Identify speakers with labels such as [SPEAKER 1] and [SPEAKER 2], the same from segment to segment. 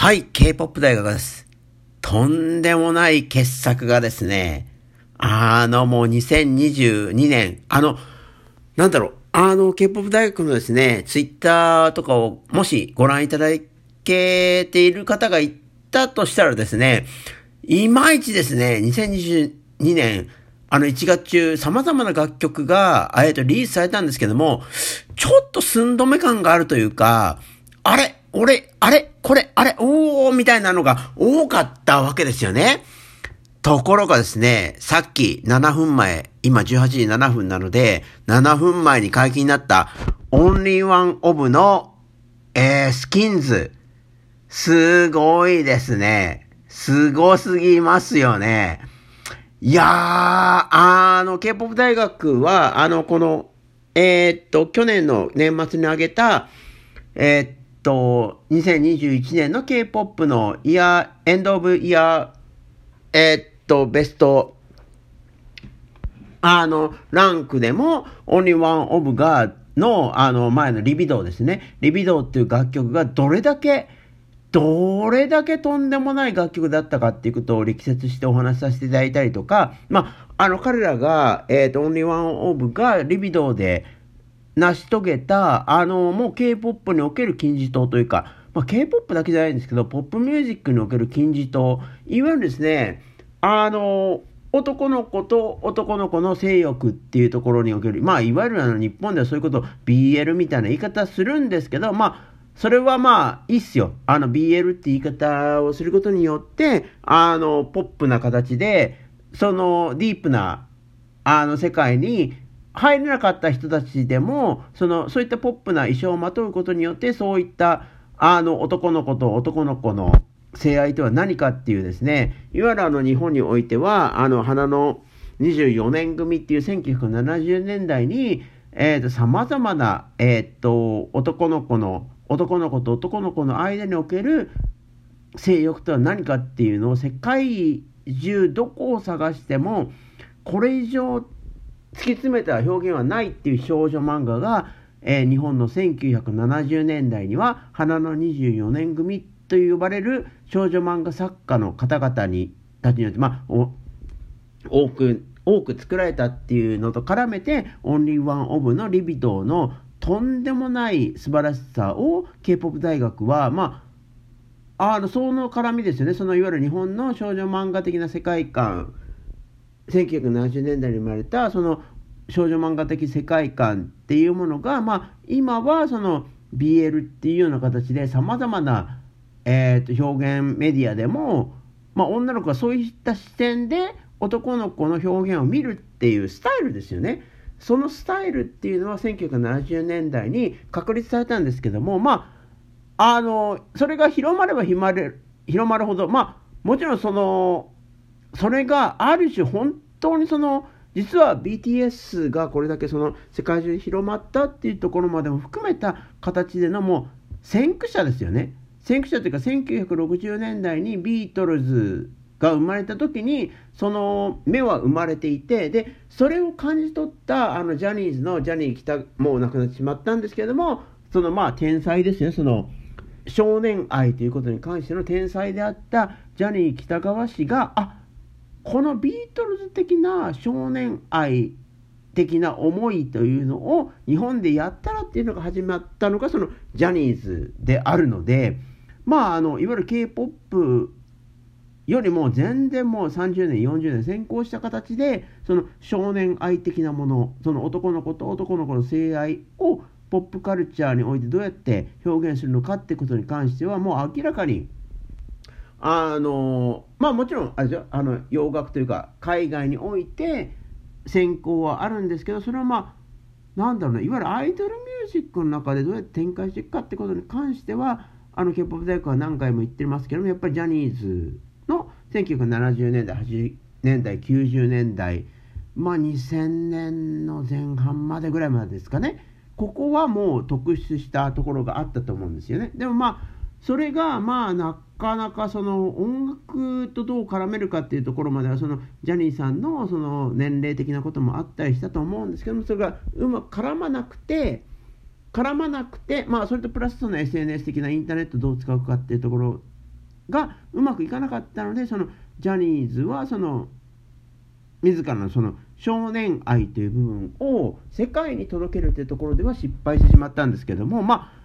[SPEAKER 1] はい、K-POP 大学です。とんでもない傑作がですね、あの、もう2022年、あの、なんだろう、あの、K-POP 大学のですね、ツイッターとかをもしご覧いただけている方がいたとしたらですね、いまいちですね、2022年、あの1月中様々な楽曲が、えっと、リリースされたんですけども、ちょっと寸止め感があるというか、あれ俺、あれこれ、あれおーみたいなのが多かったわけですよね。ところがですね、さっき7分前、今18時7分なので、7分前に解禁になった Only One of の、えー、スキンズ。すごいですね。すごすぎますよね。いやー、あの、K-POP 大学は、あの、この、えー、っと、去年の年末に挙げた、えー、っと、2021年の K-POP のイヤー、エンドオブイヤー、えー、っと、ベスト、あの、ランクでも、Only One of が、の、あの、前のリビドーですね。リビドーっていう楽曲がどれだけ、どれだけとんでもない楽曲だったかっていうことを力説してお話しさせていただいたりとか、まあ、あの、彼らが、えっ、ー、と、Only One of がリビドーで、成し遂げた、あの、もう K-POP における金字塔というか、まあ、K-POP だけじゃないんですけど、ポップミュージックにおける金字塔、いわゆるですね、あの、男の子と男の子の性欲っていうところにおける、まあ、いわゆるあの日本ではそういうことを BL みたいな言い方するんですけど、まあ、それはまあ、いいっすよ。あの、BL って言い方をすることによって、あの、ポップな形で、その、ディープな、あの、世界に入れなかった人たちでも、その、そういったポップな衣装をまとうことによって、そういった、あの、男の子と男の子の性愛とは何かっていうですね、いわゆるあの、日本においては、あの、花の24年組っていう1970年代に、えっ、ー、と、様々な、えっ、ー、と、男の子の、男の子と男の子の間における性欲とは何かっていうのを世界中どこを探しても、これ以上突き詰めた表現はないっていう少女漫画が、えー、日本の1970年代には花の24年組と呼ばれる少女漫画作家の方々にたちによって、まあ、多く多く作られたっていうのと絡めてオンリーワンオブのリビドーのとんでもない素晴らしさを K-POP 大学はまああのその絡みですよね。そのいわゆる日本の少女漫画的な世界観1970年代に生まれたその少女漫画的世界観っていうものが、まあ、今はその BL っていうような形でさまざまな、えー、と表現メディアでも、まあ、女の子がそういった視点で男の子の表現を見るっていうスタイルですよね。そのスタイルっていうのは1970年代に確立されたんですけども、まあ、あの、それが広まれば広まる広まるほど、まあ、もちろんその、それがある種本当にその実は BTS がこれだけその世界中に広まったっていうところまでも含めた形でのもう先駆者ですよね。先駆者というか1960年代にビートルズが生まれた時にその目は生まれていてでそれを感じ取ったあのジャニーズのジャニー喜多もう亡くなってしまったんですけれどもそのまあ天才ですね。その少年愛ということに関しての天才であったジャニー喜多川氏があこのビートルズ的な少年愛的な思いというのを日本でやったらっていうのが始まったのがそのジャニーズであるのでまああのいわゆる K-POP よりも全然もう30年40年先行した形でその少年愛的なものその男の子と男の子の性愛をポップカルチャーにおいてどうやって表現するのかってことに関してはもう明らかにあのまあもちろんあれですあの洋楽というか海外において先行はあるんですけどそれはまあなんだろうないわゆるアイドルミュージックの中でどうやって展開していくかってことに関してはあの K-POP 大学は何回も言ってますけどもやっぱりジャニーズの1970年代80年代90年代まあ2000年の前半までぐらいまでですかね。ここはもう特出したところがあったと思うんですよね。でもまあそれがまあなかなかその音楽とどう絡めるかっていうところまではそのジャニーさんのその年齢的なこともあったりしたと思うんですけどもそれがうまく絡まなくて絡まなくてまあそれとプラスその SNS 的なインターネットどう使うかっていうところがうまくいかなかったのでそのジャニーズはその自らのその少年愛という部分を世界に届けるというところでは失敗してしまったんですけどもまあ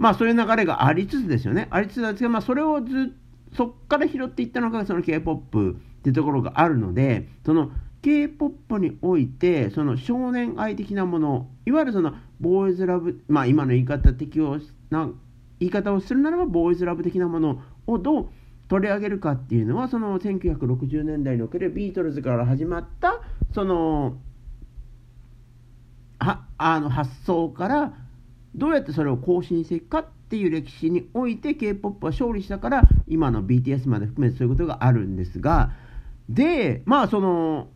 [SPEAKER 1] まあそういう流れがありつつですよね。ありつつなんですけど、まあ、それをずそっから拾っていったのがその K-POP っていうところがあるのでその K-POP においてその少年愛的なものいわゆるそのボーイズラブまあ今の言い方適用な言い方をするならばボーイズラブ的なものをどう取り上げるかっていうのはその1960年代におけるビートルズから始まったそのはあの発想からどうやってそれを更新していくかっていう歴史において K-POP は勝利したから今の BTS まで含めてそういうことがあるんですが。でまあその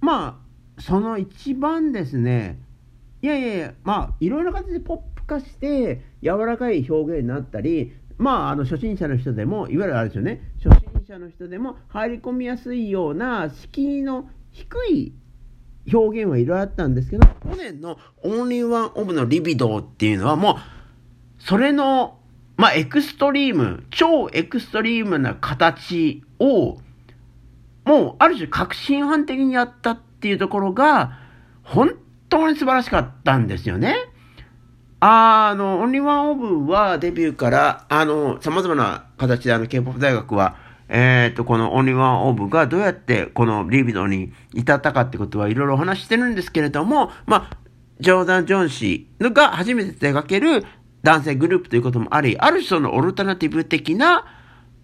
[SPEAKER 1] まあその一番ですね。いやいやいやまあいろいろな形でポップ化して柔らかい表現になったりまああの初心者の人でもいわゆるあれですよね。初心者の人でも入り込みやすいような敷居の低い表現はいろいろあったんですけど去年の「オンリーワンオブのリビドーっていうのはもうそれのまあエクストリーム超エクストリームな形をもうある種革新犯的にやったっていうところが本当に素晴らしかったんですよね。あの、オンリーワンオブはデビューから、あの、様々な形であの、K-POP 大学は、えっ、ー、と、このオンリーワンオブがどうやってこのリビドに至ったかってことはいろいろお話してるんですけれども、まあ、ジョーダン・ジョン氏が初めて手掛ける男性グループということもあり、ある種そのオルタナティブ的な、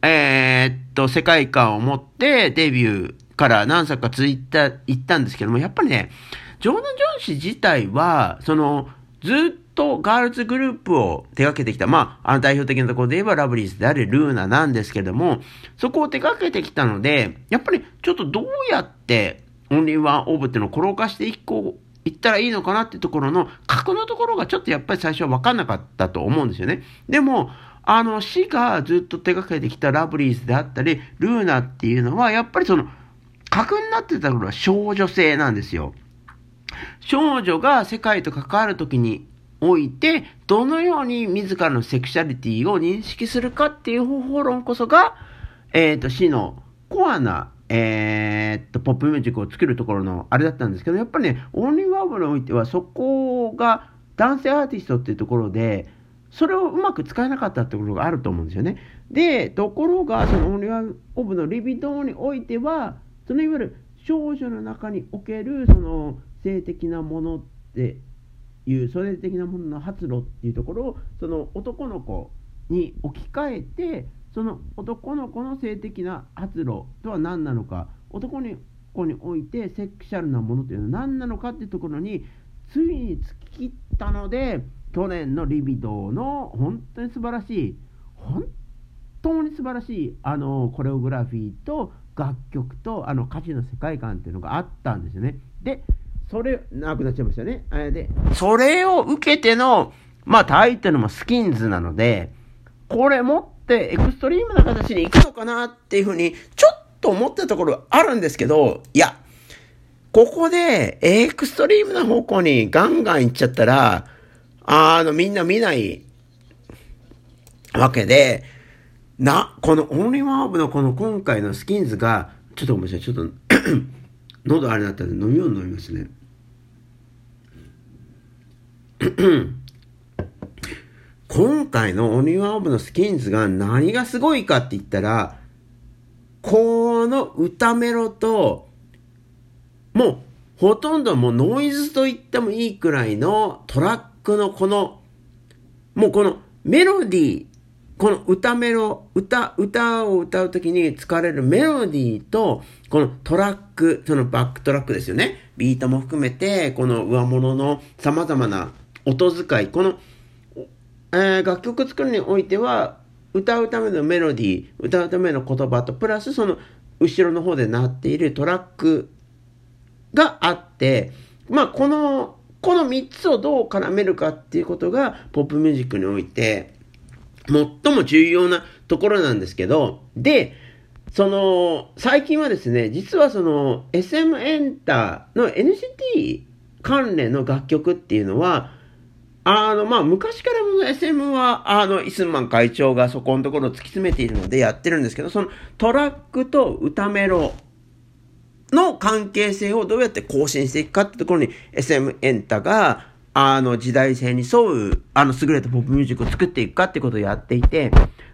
[SPEAKER 1] えー、っと、世界観を持ってデビューから何作か続いた、行ったんですけども、やっぱりね、ジョーダン・ジョン氏自体は、その、ずっとガールズグループを手掛けてきた、まあ、あの代表的なところで言えばラブリーズであるルーナなんですけども、そこを手掛けてきたので、やっぱりちょっとどうやってオンリーワンオーブっていうのを転がしていこう、いったらいいのかなっていうところの、格のところがちょっとやっぱり最初は分かんなかったと思うんですよね。でも、あの、死がずっと手掛けてきたラブリーズであったり、ルーナっていうのは、やっぱりその、格になってたところは少女性なんですよ。少女が世界と関わるときにおいて、どのように自らのセクシャリティを認識するかっていう方法論こそが、えっ、ー、と、死のコアな、えー、っと、ポップミュージックを作るところのあれだったんですけど、やっぱりね、オンリーワーブにおいてはそこが男性アーティストっていうところで、それをうまく使えなかったってころがあると思うんですよね。で、ところが、そのオンリーワーオブのリビドーにおいては、そのいわゆる少女の中における、その性的なものっていうそれ的なものの発露っていうところをその男の子に置き換えてその男の子の性的な発露とは何なのか男の子においてセクシャルなものというのは何なのかっていうところについに突き切ったので去年のリビドーの本当に素晴らしい本当に素晴らしいあのコレオグラフィーと楽曲とあの歌詞の世界観っていうのがあったんですよね。でそれ、なくなっちゃいましたね。で、それを受けての、まあタイトルもスキンズなので、これ持ってエクストリームな形に行くのかなっていうふうに、ちょっと思ったところあるんですけど、いや、ここでエクストリームな方向にガンガン行っちゃったら、あの、みんな見ないわけで、な、このオンリーワンオブのこの今回のスキンズが、ちょっとごめんなさい、ちょっと 喉あれだったんで飲み物飲みますね。今回のオニワオブのスキンズが何がすごいかって言ったら、この歌メロと、もうほとんどもうノイズと言ってもいいくらいのトラックのこの、もうこのメロディー、この歌メロ、歌、歌を歌うときに使われるメロディーと、このトラック、そのバックトラックですよね。ビートも含めて、この上物の様々な音遣い、この、えー、楽曲作るにおいては、歌うためのメロディー、歌うための言葉と、プラスその後ろの方で鳴っているトラックがあって、まあ、この、この3つをどう絡めるかっていうことが、ポップミュージックにおいて、最も重要なところなんですけど、で、その、最近はですね、実はその、SM エンターの NCT 関連の楽曲っていうのは、あの、まあ、昔からも SM は、あの、イスンマン会長がそこのところを突き詰めているのでやってるんですけど、そのトラックと歌メロの関係性をどうやって更新していくかってところに SM エンタが、あの、時代性に沿う、あの、優れたポップミュージックを作っていくかってことをやっていて、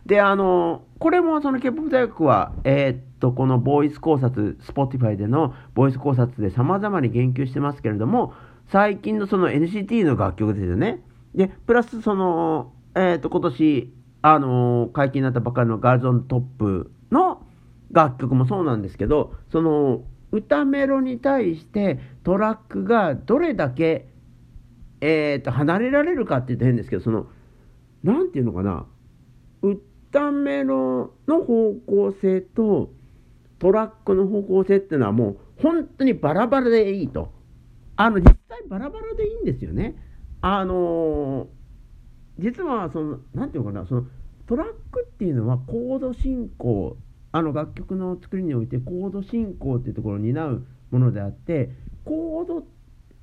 [SPEAKER 1] で、あの、これもその K-POP 大学は、えー、っと、このボーイス考察、Spotify でのボーイス考察で様々に言及してますけれども、最近のその NCT の楽曲ですよね。で、プラスその、えー、っと、今年、あの、解禁になったばかりのガールズオントップの楽曲もそうなんですけど、その、歌メロに対してトラックがどれだけ、えー、と離れられるかって言うと変ですけどその何て言うのかな歌メロの方向性とトラックの方向性っていうのはもう本当にバラバラでいいと。あの実際バラバラでいいんですよね。あの、実はその何て言うのかなそのトラックっていうのはコード進行あの楽曲の作りにおいてコード進行っていうところを担うものであってコード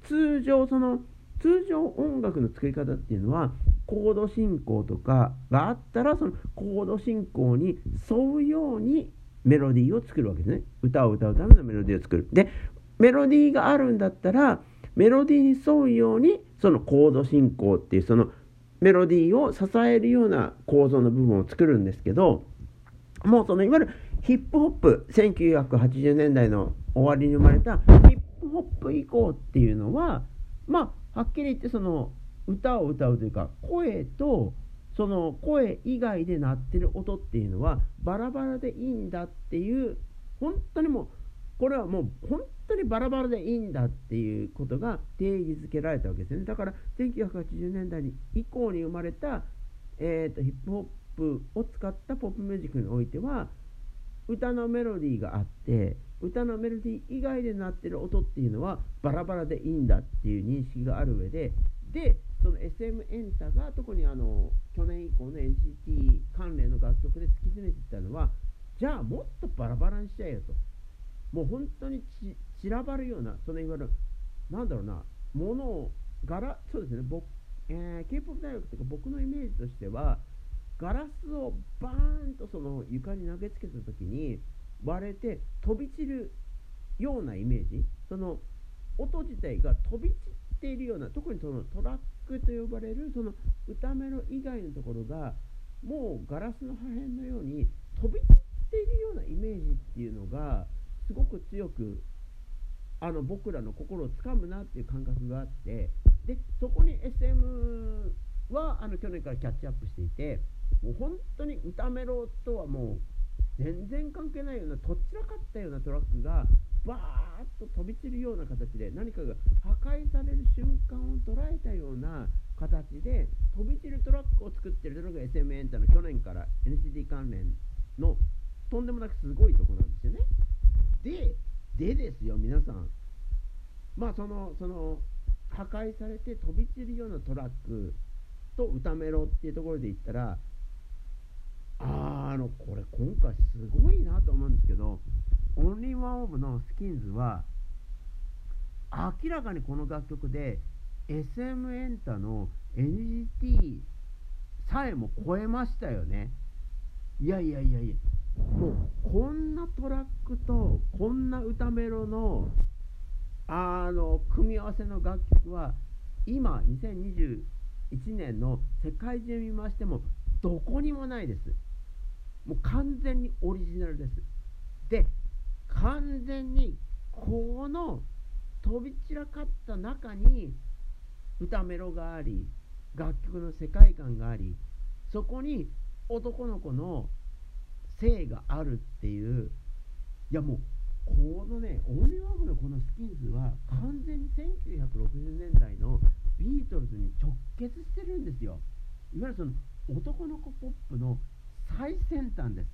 [SPEAKER 1] 通常その通常音楽の作り方っていうのはコード進行とかがあったらそのコード進行に沿うようにメロディーを作るわけですね歌を歌うためのメロディーを作るでメロディーがあるんだったらメロディーに沿うようにそのコード進行っていうそのメロディーを支えるような構造の部分を作るんですけどもうそのいわゆるヒップホップ1980年代の終わりに生まれたヒップホップ以降っていうのはまあはっきり言ってその歌を歌うというか声とその声以外で鳴ってる音っていうのはバラバラでいいんだっていう本当にもうこれはもう本当にバラバラでいいんだっていうことが定義づけられたわけですね。だから1980年代以降に生まれた、えーとヒップホップを使ったポップミュージックにおいては歌のメロディーがあって歌のメロディー以外で鳴ってる音っていうのはバラバラでいいんだっていう認識がある上ででその SM エンタが特にあの去年以降の NCT 関連の楽曲で突き詰めていったのはじゃあもっとバラバラにしちゃえよと。もう本当に散らばるようなそのいわゆるなんだろうなものを柄そうですね僕、えー、K-POP 大学というか僕のイメージとしてはガラスをバーンとその床に投げつけた時に割れて飛び散るようなイメージ。その音自体が飛び散っているような特にそのトラックと呼ばれるその歌メロ以外のところがもうガラスの破片のように飛び散っているようなイメージっていうのがすごく強くあの僕らの心をつかむなっていう感覚があってでそこに SM はあの去年からキャッチアップしていてもう本当に歌メロとはもう全然関係ないようなとっちらかったようなトラックがバーッと飛び散るような形で何かが破壊される瞬間を捉えたような形で飛び散るトラックを作ってるのが SM エンタの去年から NCT 関連のとんでもなくすごいとこなんですよね。で、でですよ、皆さん。まあその、その、破壊されて飛び散るようなトラックと歌メロっていうところで言ったら、ああのこれ今回すごいなと思うんですけどオンリーワンオブのスキンズは明らかにこの楽曲で SM エンタの NGT さえも超えましたよねいやいやいやいやもうこんなトラックとこんな歌メロのあの組み合わせの楽曲は今2021年の世界中見ましてもどこにもないですもう完全にオリジナルです。で、完全にこの飛び散らかった中に歌メロがあり、楽曲の世界観があり、そこに男の子の性があるっていう、いやもう、このね、オーニーワームのこのスキンズは完全に1960年代のビートルズに直結してるんですよ。いわゆるその男の子ポップの最先端です。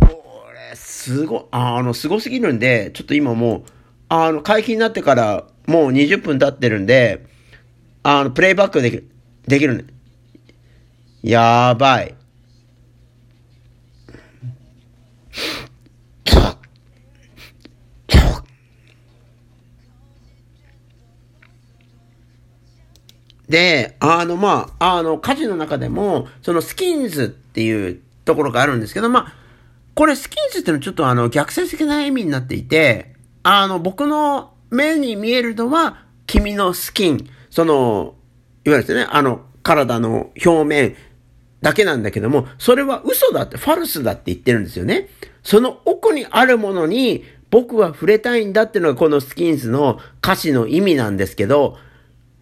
[SPEAKER 1] これ、すご、あの、すごすぎるんで、ちょっと今もう、あの、解禁になってからもう20分経ってるんで、あの、プレイバックできる、できるねやばい。で、あの、まあ、あの、歌詞の中でも、そのスキンズっていうところがあるんですけど、まあ、これスキンズっていうのはちょっとあの、逆説的な意味になっていて、あの、僕の目に見えるのは、君のスキン、その、いわゆるですね、あの、体の表面だけなんだけども、それは嘘だって、ファルスだって言ってるんですよね。その奥にあるものに、僕は触れたいんだっていうのがこのスキンズの歌詞の意味なんですけど、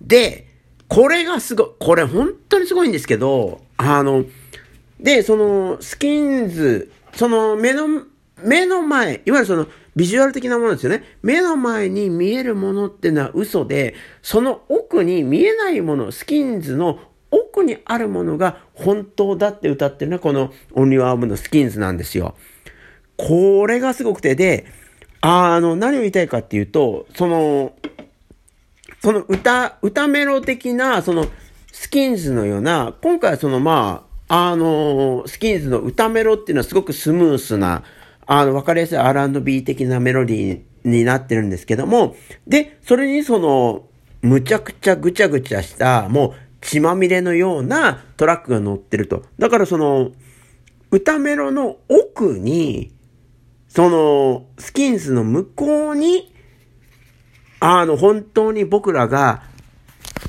[SPEAKER 1] で、これがすごい、これ本当にすごいんですけど、あの、で、その、スキンズ、その目の、目の前、いわゆるその、ビジュアル的なものですよね。目の前に見えるものっていうのは嘘で、その奥に見えないもの、スキンズの奥にあるものが本当だって歌ってるのはこのオンリーワームのスキンズなんですよ。これがすごくて、で、あの、何を言いたいかっていうと、その、その歌、歌メロ的な、その、スキンズのような、今回はそのまあ、あの、スキンズの歌メロっていうのはすごくスムースな、あの、わかりやすい R&B 的なメロディーになってるんですけども、で、それにその、むちゃくちゃぐちゃぐちゃした、もう血まみれのようなトラックが乗ってると。だからその、歌メロの奥に、その、スキンスの向こうに、あの、本当に僕らが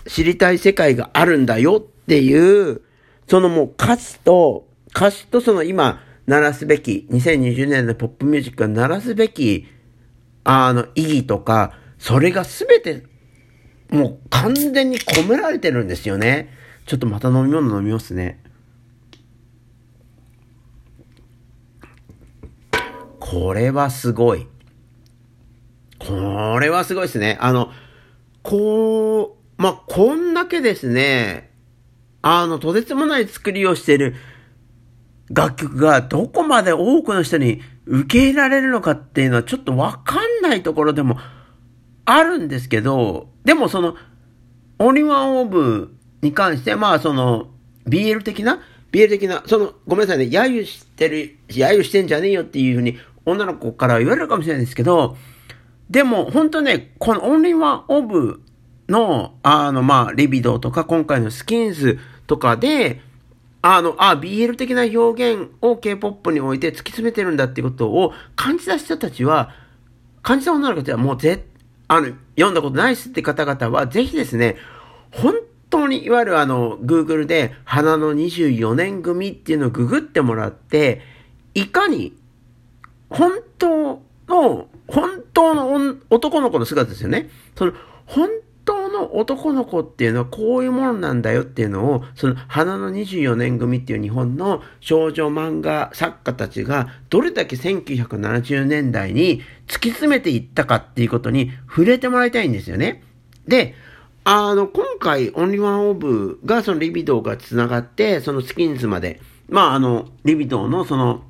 [SPEAKER 1] 知りたい世界があるんだよっていう、そのもう歌詞と、歌詞とその今、鳴らすべき、2020年のポップミュージックが鳴らすべき、あの、意義とか、それがすべて、もう完全に込められてるんですよね。ちょっとまた飲み物飲みますね。これはすごい。これはすごいですね。あの、こう、まあ、こんだけですね、あの、とてつもない作りをしてる楽曲がどこまで多くの人に受け入れられるのかっていうのはちょっとわかんないところでもあるんですけど、でもその、オリワンオブに関して、まあその、BL 的な BL 的な、その、ごめんなさいね、揶揄してる、揶揄してんじゃねえよっていうふうに女の子から言われるかもしれないんですけど、でも本当ね、このオンリーワンオブの、あの、まあ、リビドとか今回のスキンズとかで、あの、あ、BL 的な表現を K-POP において突き詰めてるんだってことを感じた人たちは、感じた女の子たちはもうぜ、あの、読んだことないっすって方々は、ぜひですね、本当に、いわゆるあの、Google で、花の24年組っていうのをググってもらって、いかに、本当の、本当の男の子の姿ですよね。その、本当の男の子っていうのはこういうものなんだよっていうのを、その花の24年組っていう日本の少女漫画作家たちがどれだけ1970年代に突き詰めていったかっていうことに触れてもらいたいんですよね。で、あの、今回、オンリーワンオブがそのリビドーが繋がって、そのスキンズまで、まああの、リビドーのその、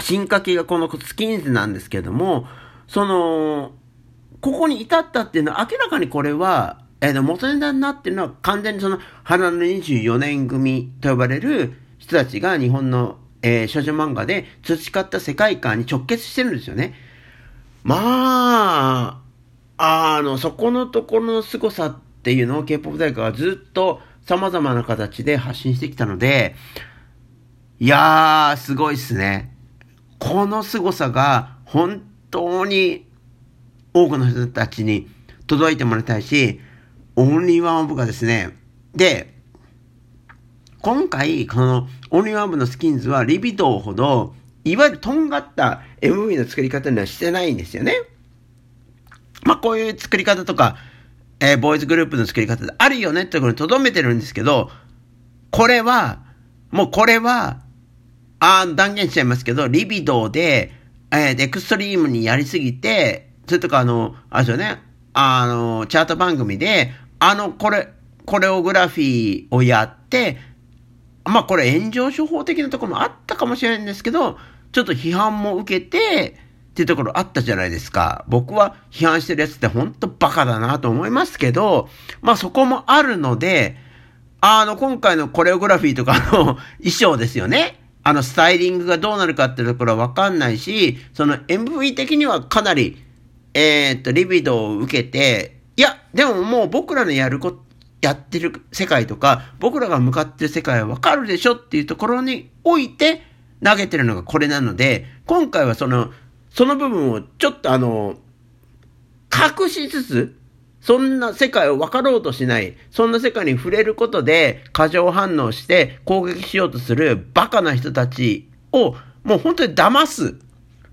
[SPEAKER 1] 進化系がこのスキンズなんですけども、その、ここに至ったっていうのは明らかにこれは、えー、元ネタになってるのは完全にその、花の24年組と呼ばれる人たちが日本の、えー、少女漫画で培った世界観に直結してるんですよね。まあ、あの、そこのところの凄さっていうのを K-POP 大学はずっと様々な形で発信してきたので、いやー、すごいっすね。この凄さが本当に多くの人たちに届いてもらいたいし、オンリーワンオブがですね、で、今回、このオンリーワンオブのスキンズはリビドーほど、いわゆるとんがった MV の作り方にはしてないんですよね。まあ、こういう作り方とか、えー、ボーイズグループの作り方であるよねってところに留めてるんですけど、これは、もうこれは、あ断言しちゃいますけど、リビドーで、えー、エクストリームにやりすぎて、それとかあの、あれですよね、あの、チャート番組で、あの、これ、コレオグラフィーをやって、まあこれ炎上処方的なところもあったかもしれないんですけど、ちょっと批判も受けて、っていうところあったじゃないですか。僕は批判してるやつってほんとバカだなと思いますけど、まあそこもあるので、あの、今回のコレオグラフィーとかの 衣装ですよね。あの、スタイリングがどうなるかっていうところはわかんないし、その MV 的にはかなり、えー、っと、リビドを受けて、いや、でももう僕らのやることやってる世界とか、僕らが向かってる世界はわかるでしょっていうところにおいて投げてるのがこれなので、今回はその、その部分をちょっとあの、隠しつつ、そんな世界を分かろうとしない、そんな世界に触れることで過剰反応して攻撃しようとするバカな人たちをもう本当に騙す。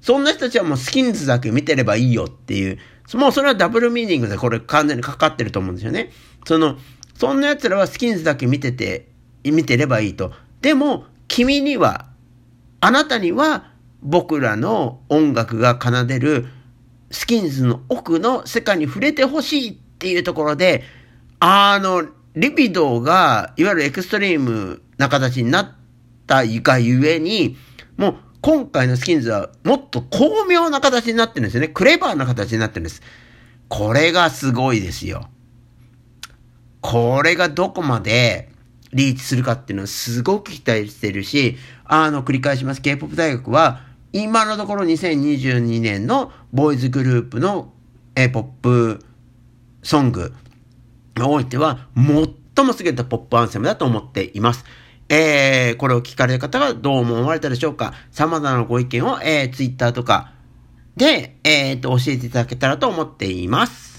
[SPEAKER 1] そんな人たちはもうスキンズだけ見てればいいよっていう、もうそれはダブルミーニングでこれ完全にかかってると思うんですよね。その、そんな奴らはスキンズだけ見てて、見てればいいと。でも、君には、あなたには僕らの音楽が奏でるスキンズの奥の世界に触れてほしいっっていうところで、あの、リピドが、いわゆるエクストリームな形になったがゆえに、もう今回のスキンズはもっと巧妙な形になってるんですよね。クレバーな形になってるんです。これがすごいですよ。これがどこまでリーチするかっていうのはすごく期待してるし、あの、繰り返します。K-POP 大学は、今のところ2022年のボーイズグループの、えポップソングにおいては、最も優れたポップアンセムだと思っています。えー、これを聞かれる方はどう思われたでしょうか？様々なご意見を、えー、Twitter とかで、えー、と、教えていただけたらと思っています。